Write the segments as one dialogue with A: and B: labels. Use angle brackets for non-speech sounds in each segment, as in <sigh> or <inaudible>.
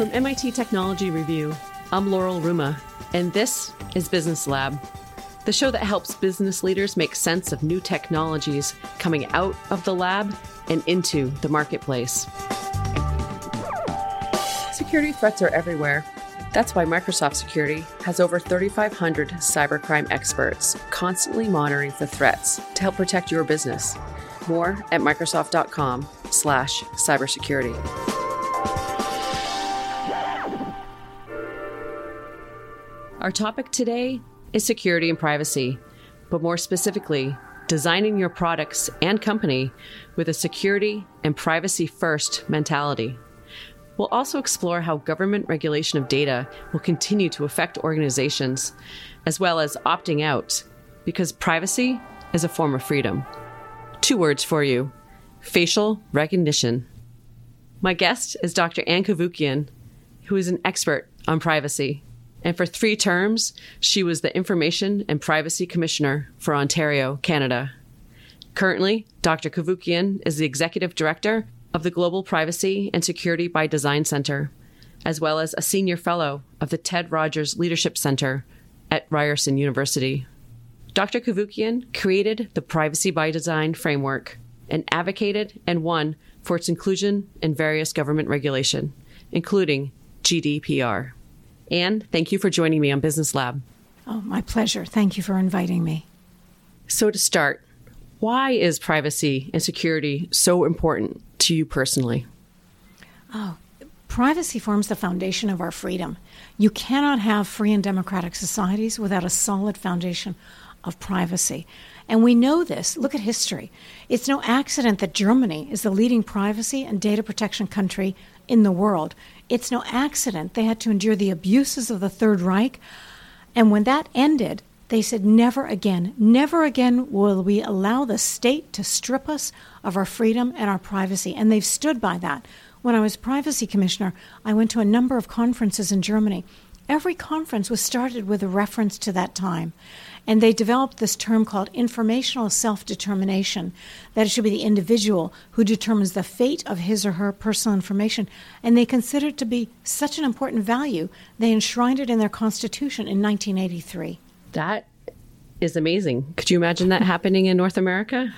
A: From MIT Technology Review, I'm Laurel Ruma, and this is Business Lab, the show that helps business leaders make sense of new technologies coming out of the lab and into the marketplace. Security threats are everywhere. That's why Microsoft Security has over 3,500 cybercrime experts constantly monitoring for threats to help protect your business. More at Microsoft.com/slash cybersecurity. Our topic today is security and privacy, but more specifically, designing your products and company with a security and privacy first mentality. We'll also explore how government regulation of data will continue to affect organizations, as well as opting out, because privacy is a form of freedom. Two words for you facial recognition. My guest is Dr. Ann Cavoukian, who is an expert on privacy and for three terms, she was the Information and Privacy Commissioner for Ontario, Canada. Currently, Dr. Cavoukian is the Executive Director of the Global Privacy and Security by Design Center, as well as a Senior Fellow of the Ted Rogers Leadership Center at Ryerson University. Dr. Cavoukian created the Privacy by Design framework and advocated and won for its inclusion in various government regulation, including GDPR. Ann, thank you for joining me on Business Lab.
B: Oh, my pleasure. Thank you for inviting me.
A: So, to start, why is privacy and security so important to you personally?
B: Oh, privacy forms the foundation of our freedom. You cannot have free and democratic societies without a solid foundation of privacy. And we know this. Look at history. It's no accident that Germany is the leading privacy and data protection country in the world. It's no accident they had to endure the abuses of the Third Reich. And when that ended, they said, never again, never again will we allow the state to strip us of our freedom and our privacy. And they've stood by that. When I was privacy commissioner, I went to a number of conferences in Germany. Every conference was started with a reference to that time. And they developed this term called informational self determination, that it should be the individual who determines the fate of his or her personal information. And they considered it to be such an important value, they enshrined it in their constitution in 1983.
A: That is amazing. Could you imagine that happening in North America?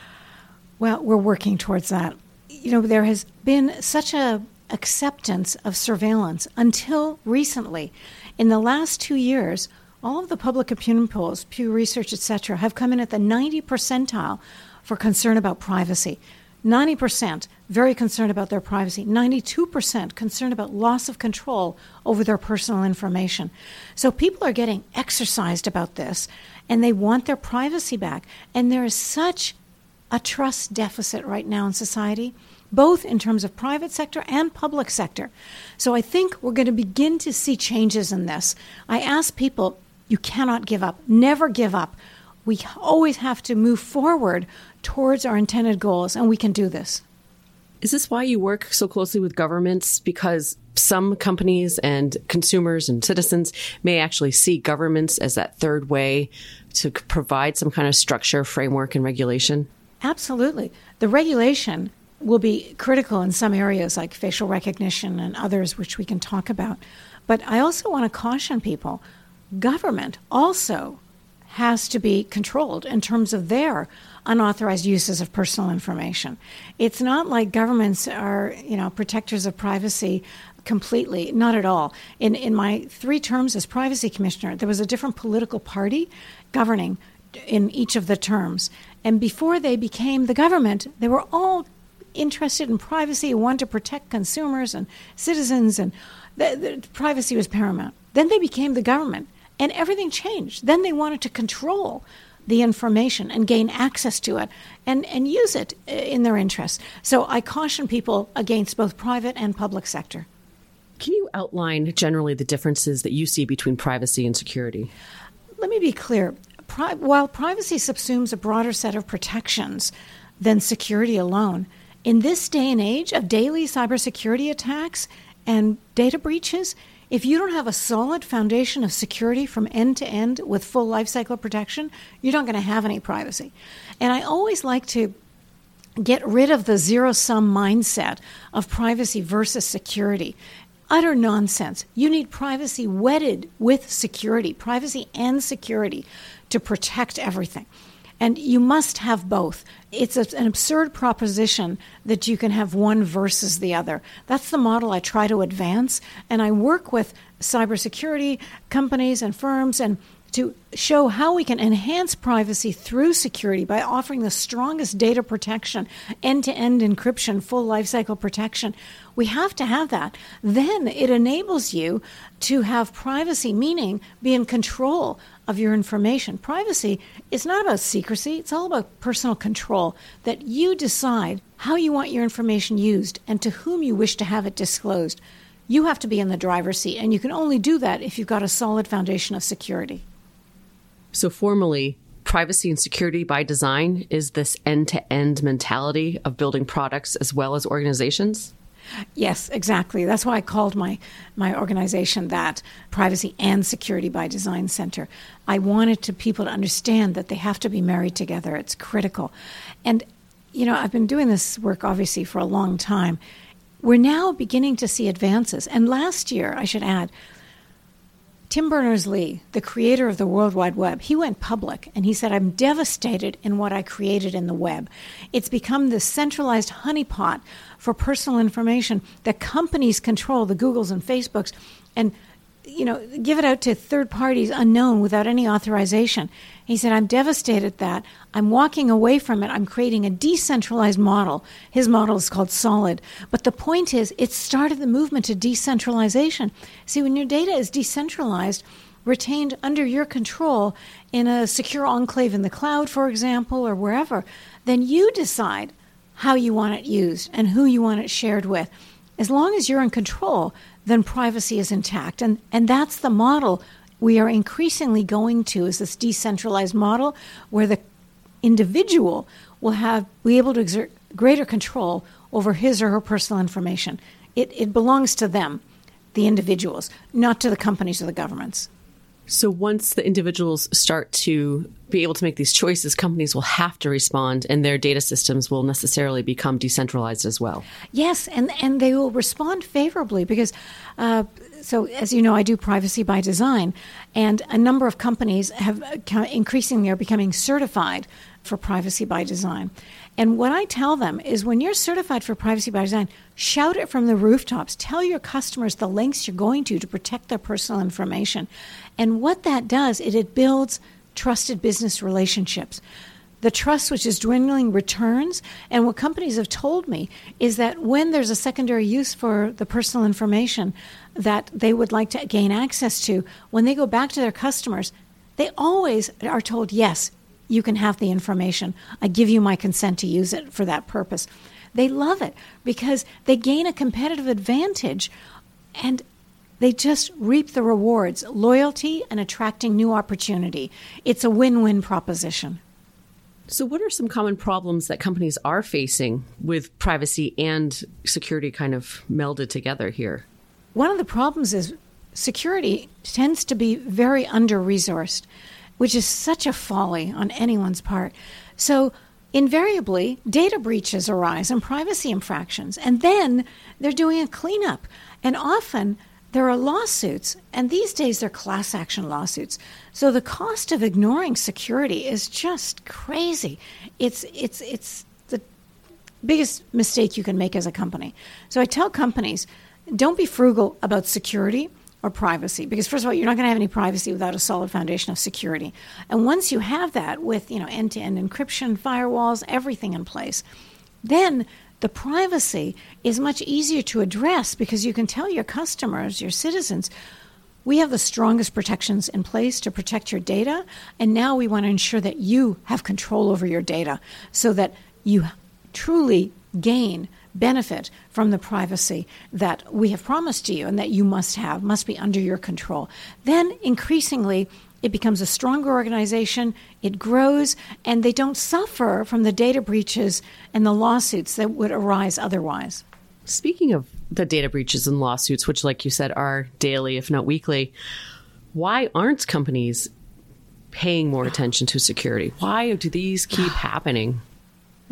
B: Well, we're working towards that. You know, there has been such a acceptance of surveillance until recently. In the last two years, all of the public opinion polls, Pew Research, etc., have come in at the 90 percentile for concern about privacy. 90% very concerned about their privacy, 92% concerned about loss of control over their personal information. So people are getting exercised about this and they want their privacy back. And there is such a trust deficit right now in society, both in terms of private sector and public sector. So I think we're going to begin to see changes in this. I ask people, you cannot give up. Never give up. We always have to move forward towards our intended goals, and we can do this.
A: Is this why you work so closely with governments? Because some companies and consumers and citizens may actually see governments as that third way to provide some kind of structure, framework, and regulation?
B: Absolutely. The regulation will be critical in some areas like facial recognition and others, which we can talk about. But I also want to caution people government also has to be controlled in terms of their unauthorized uses of personal information. It's not like governments are, you know, protectors of privacy completely, not at all. In in my 3 terms as privacy commissioner, there was a different political party governing in each of the terms. And before they became the government, they were all interested in privacy wanted to protect consumers and citizens and the, the privacy was paramount. Then they became the government and everything changed. Then they wanted to control the information and gain access to it and, and use it uh, in their interests. So I caution people against both private and public sector.
A: Can you outline generally the differences that you see between privacy and security?
B: Let me be clear. Pri- while privacy subsumes a broader set of protections than security alone, in this day and age of daily cybersecurity attacks and data breaches, if you don't have a solid foundation of security from end to end with full lifecycle protection, you're not going to have any privacy. And I always like to get rid of the zero sum mindset of privacy versus security. utter nonsense. You need privacy wedded with security, privacy and security to protect everything. And you must have both. It's a, an absurd proposition that you can have one versus the other. That's the model I try to advance. And I work with cybersecurity companies and firms and to show how we can enhance privacy through security by offering the strongest data protection, end to end encryption, full lifecycle protection. We have to have that. Then it enables you to have privacy, meaning be in control of your information. Privacy is not about secrecy, it's all about personal control that you decide how you want your information used and to whom you wish to have it disclosed. You have to be in the driver's seat, and you can only do that if you've got a solid foundation of security.
A: So, formally, privacy and security by design is this end to end mentality of building products as well as organizations?
B: Yes, exactly. That's why I called my, my organization that Privacy and Security by Design Center. I wanted to people to understand that they have to be married together. It's critical. And, you know, I've been doing this work obviously for a long time. We're now beginning to see advances. And last year, I should add, Tim Berners Lee, the creator of the World Wide Web, he went public and he said, I'm devastated in what I created in the web. It's become this centralized honeypot for personal information that companies control, the Googles and Facebooks, and you know, give it out to third parties unknown without any authorization. He said, I'm devastated that I'm walking away from it. I'm creating a decentralized model. His model is called Solid. But the point is, it started the movement to decentralization. See, when your data is decentralized, retained under your control in a secure enclave in the cloud, for example, or wherever, then you decide how you want it used and who you want it shared with. As long as you're in control, then privacy is intact. And, and that's the model we are increasingly going to is this decentralized model where the individual will have be able to exert greater control over his or her personal information. It, it belongs to them, the individuals, not to the companies or the governments.
A: So once the individuals start to be able to make these choices, companies will have to respond, and their data systems will necessarily become decentralized as well.
B: Yes, and and they will respond favorably because. Uh, so, as you know, I do privacy by design, and a number of companies have uh, increasingly are becoming certified for privacy by design. And what I tell them is when you're certified for privacy by design, shout it from the rooftops. Tell your customers the lengths you're going to to protect their personal information. And what that does is it builds trusted business relationships. The trust which is dwindling returns. And what companies have told me is that when there's a secondary use for the personal information that they would like to gain access to, when they go back to their customers, they always are told, yes, you can have the information. I give you my consent to use it for that purpose. They love it because they gain a competitive advantage and they just reap the rewards loyalty and attracting new opportunity. It's a win win proposition.
A: So, what are some common problems that companies are facing with privacy and security kind of melded together here?
B: One of the problems is security tends to be very under resourced which is such a folly on anyone's part. So, invariably, data breaches arise and privacy infractions, and then they're doing a cleanup. And often, there are lawsuits, and these days they're class action lawsuits. So the cost of ignoring security is just crazy. It's it's it's the biggest mistake you can make as a company. So I tell companies, don't be frugal about security or privacy? Because first of all you're not going to have any privacy without a solid foundation of security. And once you have that with you know end-to-end encryption firewalls everything in place then the privacy is much easier to address because you can tell your customers your citizens we have the strongest protections in place to protect your data and now we want to ensure that you have control over your data so that you truly gain benefit from the privacy that we have promised to you and that you must have, must be under your control. Then increasingly, it becomes a stronger organization, it grows, and they don't suffer from the data breaches and the lawsuits that would arise otherwise.
A: Speaking of the data breaches and lawsuits, which, like you said, are daily, if not weekly, why aren't companies paying more attention to security? Why do these keep happening?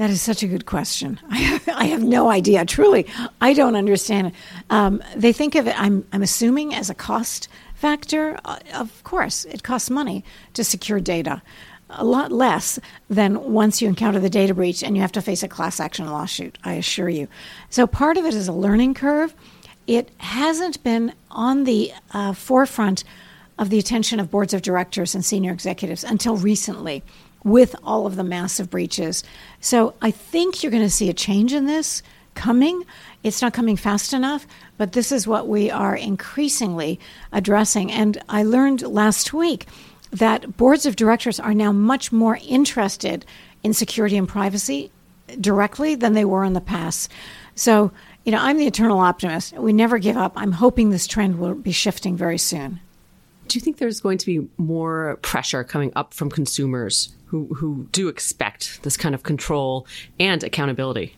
B: That is such a good question. <laughs> I, I have no idea. Truly, I don't understand. Um, they think of it, I'm, I'm assuming, as a cost factor. Uh, of course, it costs money to secure data. A lot less than once you encounter the data breach and you have to face a class action lawsuit, I assure you. So, part of it is a learning curve. It hasn't been on the uh, forefront of the attention of boards of directors and senior executives until recently with all of the massive breaches. So I think you're going to see a change in this coming. It's not coming fast enough, but this is what we are increasingly addressing. And I learned last week that boards of directors are now much more interested in security and privacy directly than they were in the past. So, you know, I'm the eternal optimist. We never give up. I'm hoping this trend will be shifting very soon.
A: Do you think there's going to be more pressure coming up from consumers who, who do expect this kind of control and accountability?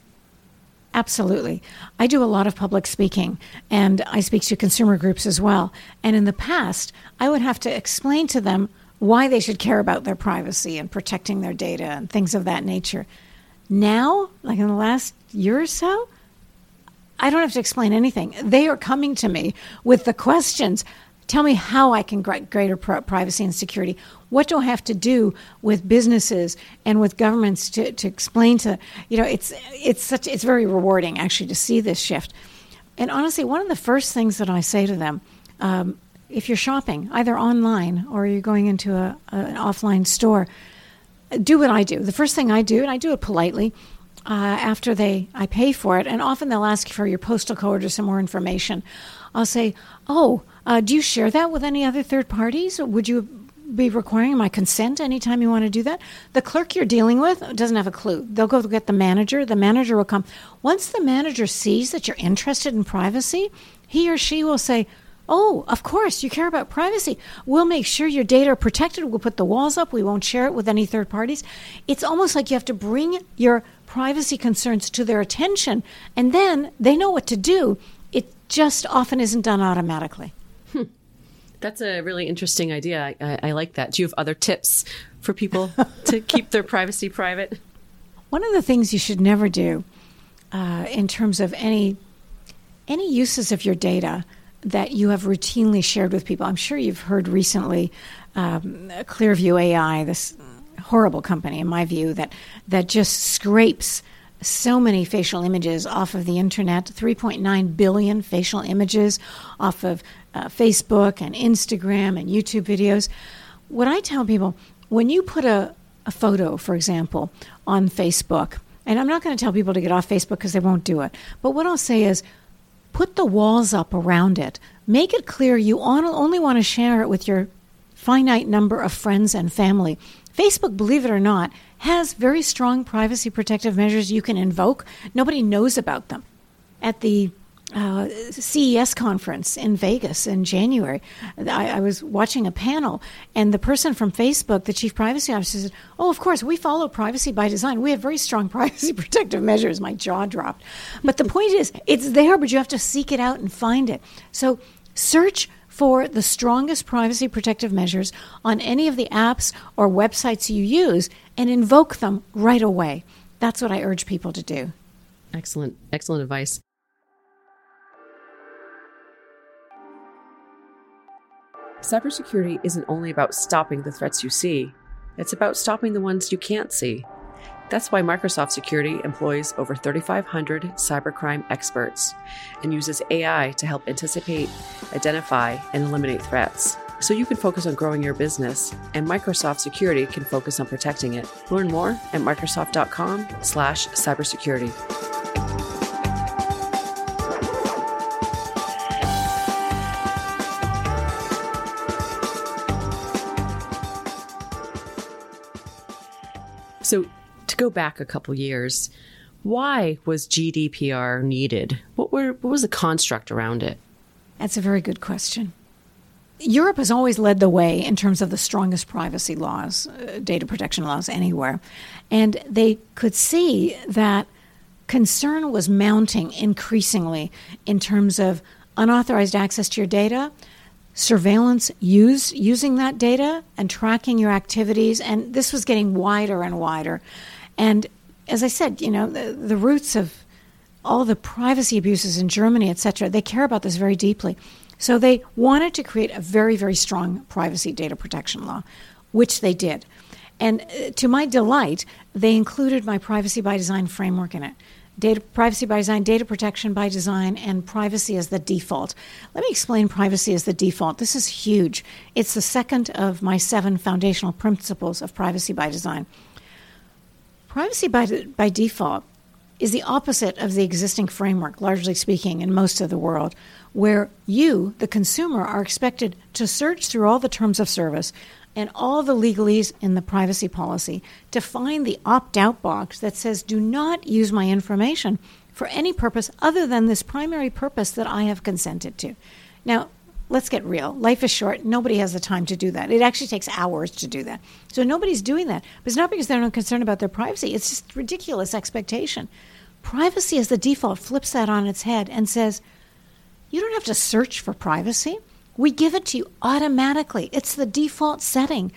B: Absolutely. I do a lot of public speaking and I speak to consumer groups as well. And in the past, I would have to explain to them why they should care about their privacy and protecting their data and things of that nature. Now, like in the last year or so, I don't have to explain anything. They are coming to me with the questions Tell me how I can get greater privacy and security. What do I have to do with businesses and with governments to, to explain to you know it's it's such it's very rewarding actually to see this shift. And honestly, one of the first things that I say to them, um, if you're shopping either online or you're going into a, a, an offline store, do what I do. The first thing I do, and I do it politely, uh, after they I pay for it, and often they'll ask for your postal code or some more information. I'll say, "Oh, uh, do you share that with any other third parties? Would you be requiring my consent anytime you want to do that? The clerk you're dealing with doesn't have a clue. They'll go get the manager. The manager will come. Once the manager sees that you're interested in privacy, he or she will say, Oh, of course, you care about privacy. We'll make sure your data are protected. We'll put the walls up. We won't share it with any third parties. It's almost like you have to bring your privacy concerns to their attention, and then they know what to do. It just often isn't done automatically.
A: That's a really interesting idea. I, I, like that. Do you have other tips for people <laughs> to keep their privacy private?
B: One of the things you should never do uh, in terms of any any uses of your data that you have routinely shared with people. I'm sure you've heard recently um, Clearview AI, this horrible company, in my view, that that just scrapes so many facial images off of the internet 3.9 billion facial images off of uh, Facebook and Instagram and YouTube videos. What I tell people when you put a, a photo, for example, on Facebook, and I'm not going to tell people to get off Facebook because they won't do it, but what I'll say is put the walls up around it. Make it clear you only want to share it with your finite number of friends and family. Facebook, believe it or not, has very strong privacy protective measures you can invoke. Nobody knows about them. At the CES conference in Vegas in January. I, I, was watching a panel, and the person from Facebook, the chief privacy officer, said, "Oh, of course, we follow privacy by design. We have very strong <laughs> privacy protective measures." My jaw dropped. But the point is, it's there, but you have to seek it out and find it. So search for the strongest privacy protective measures on any of the apps or websites you use and invoke them right away. That's what I urge people to do.
A: Excellent, excellent advice. Cybersecurity isn't only about stopping the threats you see, it's about stopping the ones you can't see. That's why Microsoft Security employs over 3,500 cybercrime experts and uses AI to help anticipate, identify, and eliminate threats. So you can focus on growing your business, and Microsoft Security can focus on protecting it. Learn more at Microsoft.com/cybersecurity. So to go back a couple years, why was GDPR needed? What were what was the construct around it?
B: That's a very good question. Europe has always led the way in terms of the strongest privacy laws, uh, data protection laws anywhere. And they could see that concern was mounting increasingly in terms of unauthorized access to your data, surveillance use using that data and tracking your activities and this was getting wider and wider and as I said, you know, the, the roots of all the privacy abuses in Germany, etc., they care about this very deeply. So they wanted to create a very, very strong privacy data protection law, which they did. And uh, to my delight, they included my privacy by design framework in it. Data privacy by design, data protection by design, and privacy as the default. Let me explain privacy as the default. This is huge. It's the second of my seven foundational principles of privacy by design. Privacy by, by default is the opposite of the existing framework, largely speaking, in most of the world, where you, the consumer, are expected to search through all the terms of service and all the legalese in the privacy policy to find the opt out box that says, do not use my information for any purpose other than this primary purpose that I have consented to. Now, let's get real. Life is short. Nobody has the time to do that. It actually takes hours to do that. So nobody's doing that. But it's not because they're not concerned about their privacy. It's just ridiculous expectation. Privacy as the default flips that on its head and says, you don't have to search for privacy. We give it to you automatically. It's the default setting.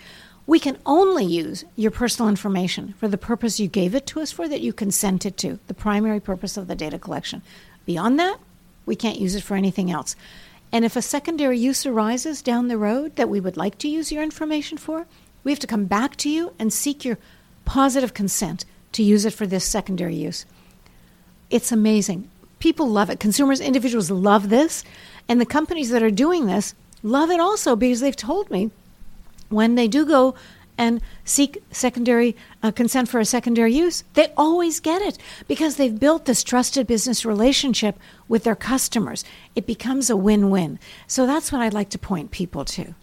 B: We can only use your personal information for the purpose you gave it to us for, that you consented to, the primary purpose of the data collection. Beyond that, we can't use it for anything else. And if a secondary use arises down the road that we would like to use your information for, we have to come back to you and seek your positive consent to use it for this secondary use. It's amazing. People love it. Consumers, individuals love this. And the companies that are doing this love it also because they've told me when they do go and seek secondary uh, consent for a secondary use, they always get it because they've built this trusted business relationship with their customers. It becomes a win win. So that's what I'd like to point people to.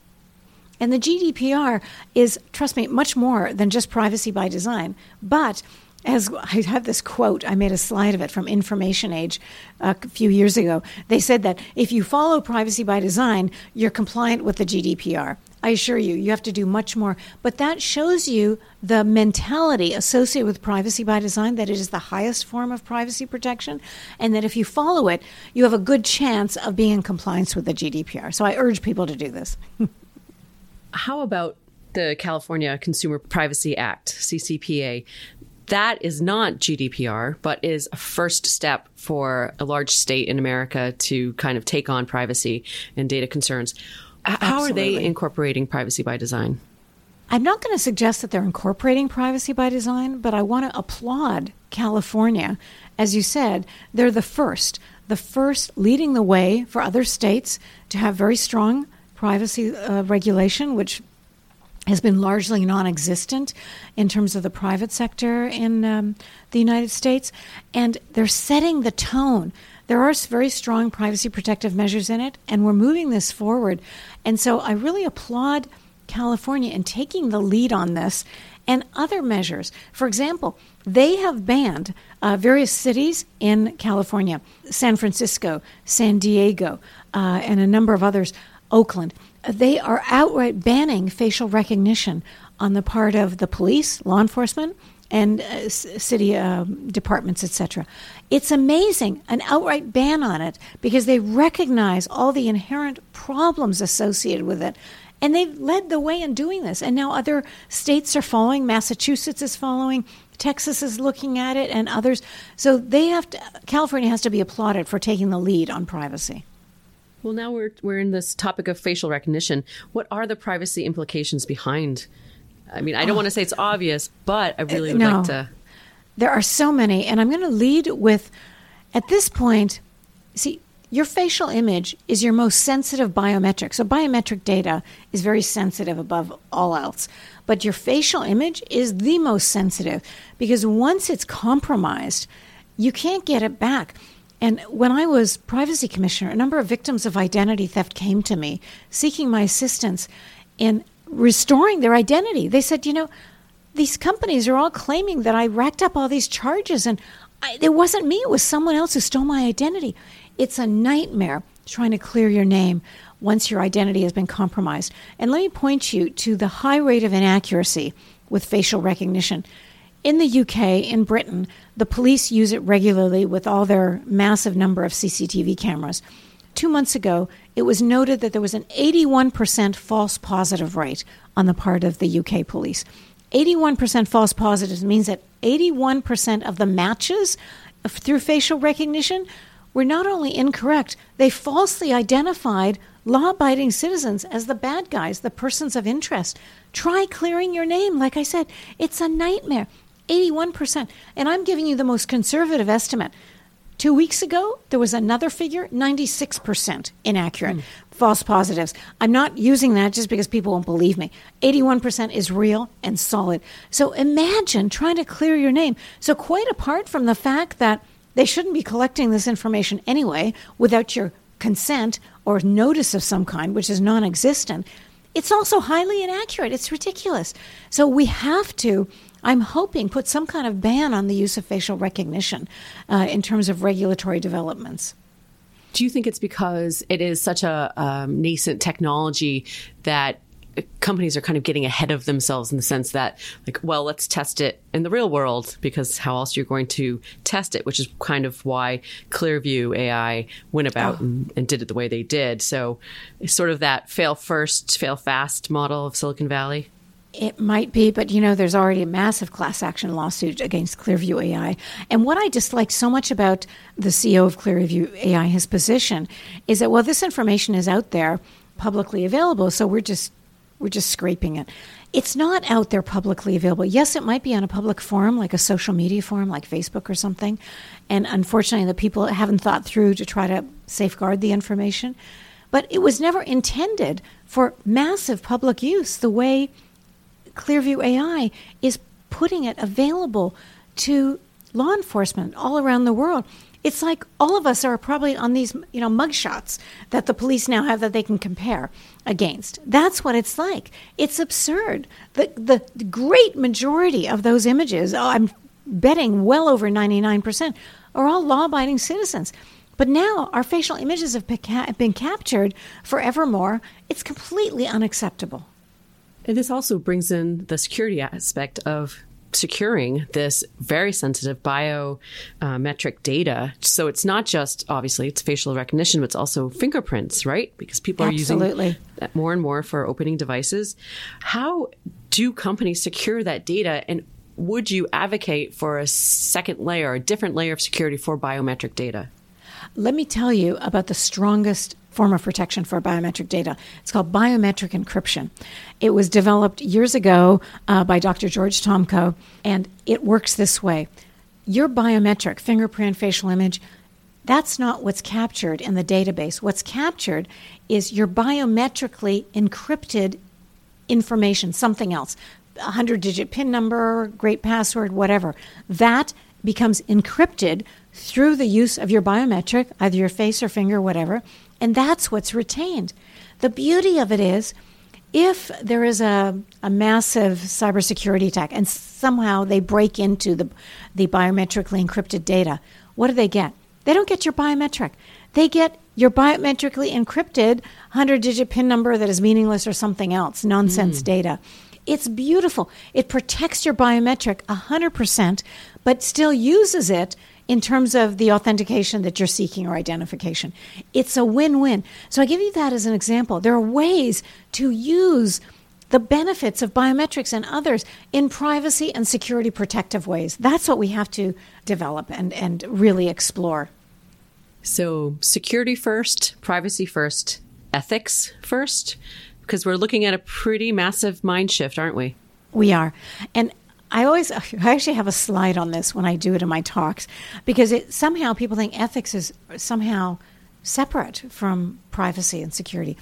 B: And the GDPR is, trust me, much more than just privacy by design, but as I have this quote, I made a slide of it from Information Age uh, a few years ago. They said that if you follow privacy by design, you're compliant with the GDPR. I assure you, you have to do much more. But that shows you the mentality associated with privacy by design that it is the highest form of privacy protection, and that if you follow it, you have a good chance of being in compliance with the GDPR. So I urge people to do this. <laughs>
A: How about the California Consumer Privacy Act, CCPA? That is not GDPR, but is a first step for a large state in America to kind of take on privacy and data concerns. Absolutely. How are they incorporating privacy by design?
B: I'm not going to suggest that they're incorporating privacy by design, but I want to applaud California. As you said, they're the first, the first leading the way for other states to have very strong privacy uh, regulation, which has been largely non existent in terms of the private sector in um, the United States. And they're setting the tone. There are very strong privacy protective measures in it, and we're moving this forward. And so I really applaud California in taking the lead on this and other measures. For example, they have banned uh, various cities in California, San Francisco, San Diego, uh, and a number of others, Oakland they are outright banning facial recognition on the part of the police, law enforcement, and uh, city uh, departments, etc. It's amazing, an outright ban on it, because they recognize all the inherent problems associated with it. And they've led the way in doing this. And now other states are following. Massachusetts is following. Texas is looking at it, and others. So they have to, California has to be applauded for taking the lead on privacy.
A: Well, now we're we're in this topic of facial recognition. What are the privacy implications behind? I mean, I don't oh. want to say it's obvious, but I really would no. like to.
B: There are so many, and I'm going to lead with, at this point, see, your facial image is your most sensitive biometric. So biometric data is very sensitive above all else. But your facial image is the most sensitive because once it's compromised, you can't get it back. And when I was privacy commissioner, a number of victims of identity theft came to me seeking my assistance in restoring their identity. They said, you know, these companies are all claiming that I racked up all these charges and I, it wasn't me, it was someone else who stole my identity. It's a nightmare trying to clear your name once your identity has been compromised. And let me point you to the high rate of inaccuracy with facial recognition. In the UK, in Britain, the police use it regularly with all their massive number of CCTV cameras. Two months ago, it was noted that there was an 81% false positive rate on the part of the UK police. 81% false positives means that 81% of the matches through facial recognition were not only incorrect, they falsely identified law abiding citizens as the bad guys, the persons of interest. Try clearing your name. Like I said, it's a nightmare. 81%. And I'm giving you the most conservative estimate. Two weeks ago, there was another figure, 96% inaccurate, mm. false positives. I'm not using that just because people won't believe me. 81% is real and solid. So imagine trying to clear your name. So, quite apart from the fact that they shouldn't be collecting this information anyway without your consent or notice of some kind, which is non existent, it's also highly inaccurate. It's ridiculous. So, we have to I'm hoping, put some kind of ban on the use of facial recognition uh, in terms of regulatory developments.
A: Do you think it's because it is such a um, nascent technology that companies are kind of getting ahead of themselves in the sense that like well let's test it in the real world because how else you're going to test it which is kind of why clearview ai went about oh. and, and, did it the way they did so sort of that fail first fail fast model of silicon valley
B: it might be, but you know, there's already a massive class action lawsuit against Clearview AI. And what I dislike so much about the CEO of Clearview AI, his position, is that well, this information is out there, publicly available, so we're just we're just scraping it. It's not out there publicly available. Yes, it might be on a public forum, like a social media forum, like Facebook or something. And unfortunately, the people haven't thought through to try to safeguard the information. But it was never intended for massive public use the way Clearview AI is putting it available to law enforcement all around the world. It's like all of us are probably on these, you know, mugshots that the police now have that they can compare against. That's what it's like. It's absurd. The the great majority of those images, oh, I'm betting well over 99%, are all law-abiding citizens. But now our facial images have been captured forevermore. It's completely unacceptable.
A: And this also brings in the security aspect of securing this very sensitive biometric data. So it's not just obviously it's facial recognition, but it's also fingerprints, right? Because people
B: Absolutely.
A: are using that more and more for opening devices. How do companies secure that data and would you advocate for a second layer, a different layer of security for biometric data?
B: Let me tell you about the strongest form of protection for biometric data. It's called biometric encryption. It was developed years ago uh, by Dr. George Tomko, and it works this way. Your biometric fingerprint, facial image, that's not what's captured in the database. What's captured is your biometrically encrypted information, something else. A 100 digit PIN number, great password, whatever. That becomes encrypted through the use of your biometric, either your face or finger, whatever, and that's what's retained. The beauty of it is if there is a, a massive cybersecurity attack and somehow they break into the, the biometrically encrypted data, what do they get? They don't get your biometric. They get your biometrically encrypted 100 digit PIN number that is meaningless or something else, nonsense mm. data. It's beautiful. It protects your biometric 100%, but still uses it in terms of the authentication that you're seeking or identification. It's a win win. So I give you that as an example. There are ways to use the benefits of biometrics and others in privacy and security protective ways. That's what we have to develop and, and really explore.
A: So, security first, privacy first, ethics first, because we're looking at a pretty massive mind shift, aren't we?
B: We are. And I always, I actually have a slide on this when I do it in my talks because it somehow people think ethics is somehow separate from privacy and security.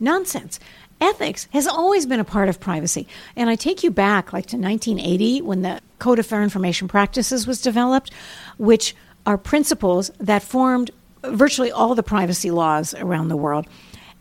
B: Nonsense. Ethics has always been a part of privacy. And I take you back like to 1980 when the Code of Fair Information Practices was developed, which are principles that formed virtually all the privacy laws around the world.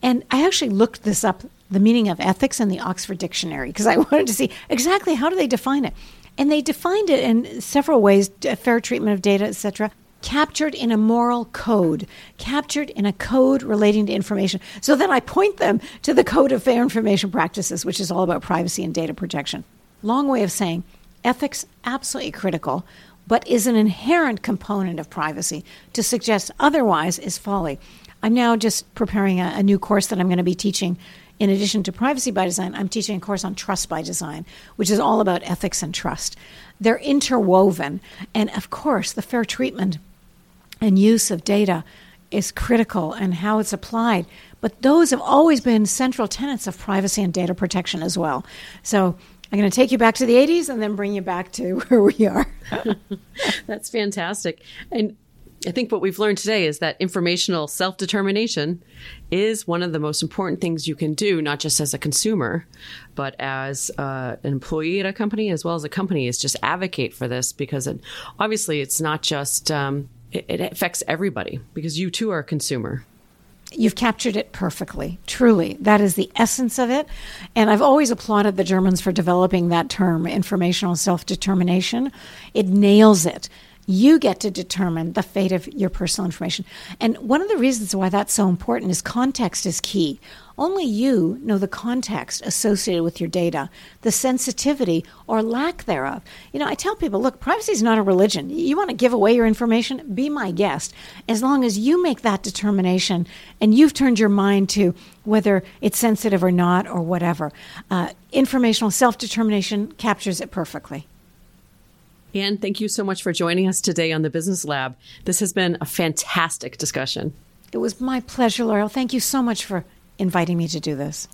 B: And I actually looked this up the meaning of ethics in the Oxford Dictionary because I <laughs> wanted to see exactly how do they define it. And they defined it in several ways fair treatment of data, etc. Captured in a moral code, captured in a code relating to information. So then I point them to the Code of Fair Information Practices, which is all about privacy and data protection. Long way of saying ethics absolutely critical, but is an inherent component of privacy. To suggest otherwise is folly. I'm now just preparing a, a new course that I'm going to be teaching in addition to privacy by design, I'm teaching a course on trust by design, which is all about ethics and trust. They're interwoven. And of course, the fair treatment and use of data is critical and how it's applied. But those have always been central tenets of privacy and data protection as well. So I'm going to take you back to the 80s and then bring you back to <laughs> where we are. <laughs>
A: That's fantastic. And I think what we've learned today is that informational self determination is one of the most important things you can do, not just as a consumer, but as uh, an employee at a company, as well as a company, is just advocate for this because it, obviously it's not just, um, it, it affects everybody because you too are a consumer.
B: You've captured it perfectly. Truly. That is the essence of it. And I've always applauded the Germans for developing that term, informational self determination. It nails it you get to determine the fate of your personal information. And one of the reasons why that's so important is context is key. Only you know the context associated with your data, the sensitivity or lack thereof. You know, I tell people, look, privacy is not a religion. You want to give away your information? Be my guest. As long as you make that determination and you've turned your mind to whether it's sensitive or not or whatever, uh, informational self determination captures it perfectly.
A: Ann, thank you so much for joining us today on the Business Lab. This has been a fantastic discussion.
B: It was my pleasure, Laurel. Thank you so much for inviting me to do this.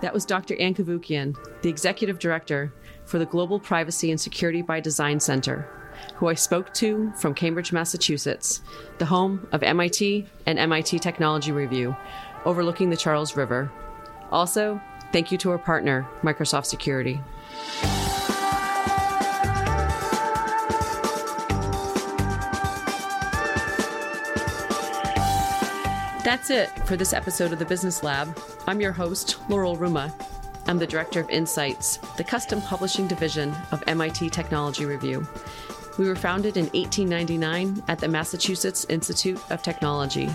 A: That was Dr. Ann Cavoukian, the Executive Director for the Global Privacy and Security by Design Center who I spoke to from Cambridge, Massachusetts, the home of MIT and MIT Technology Review, overlooking the Charles River. Also, thank you to our partner, Microsoft Security. That's it for this episode of the Business Lab. I'm your host, Laurel Ruma. I'm the Director of Insights, the custom publishing division of MIT Technology Review. We were founded in 1899 at the Massachusetts Institute of Technology,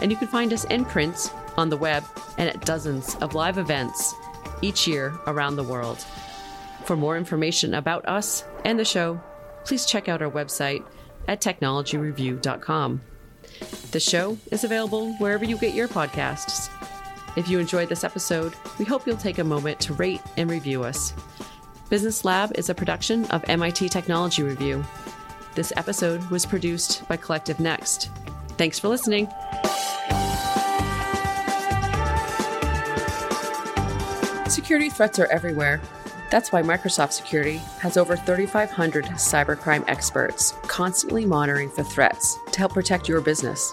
A: and you can find us in print, on the web, and at dozens of live events each year around the world. For more information about us and the show, please check out our website at technologyreview.com. The show is available wherever you get your podcasts. If you enjoyed this episode, we hope you'll take a moment to rate and review us. Business Lab is a production of MIT Technology Review. This episode was produced by Collective Next. Thanks for listening. Security threats are everywhere. That's why Microsoft Security has over 3,500 cybercrime experts constantly monitoring for threats to help protect your business.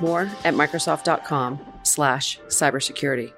A: More at Microsoft.com slash cybersecurity.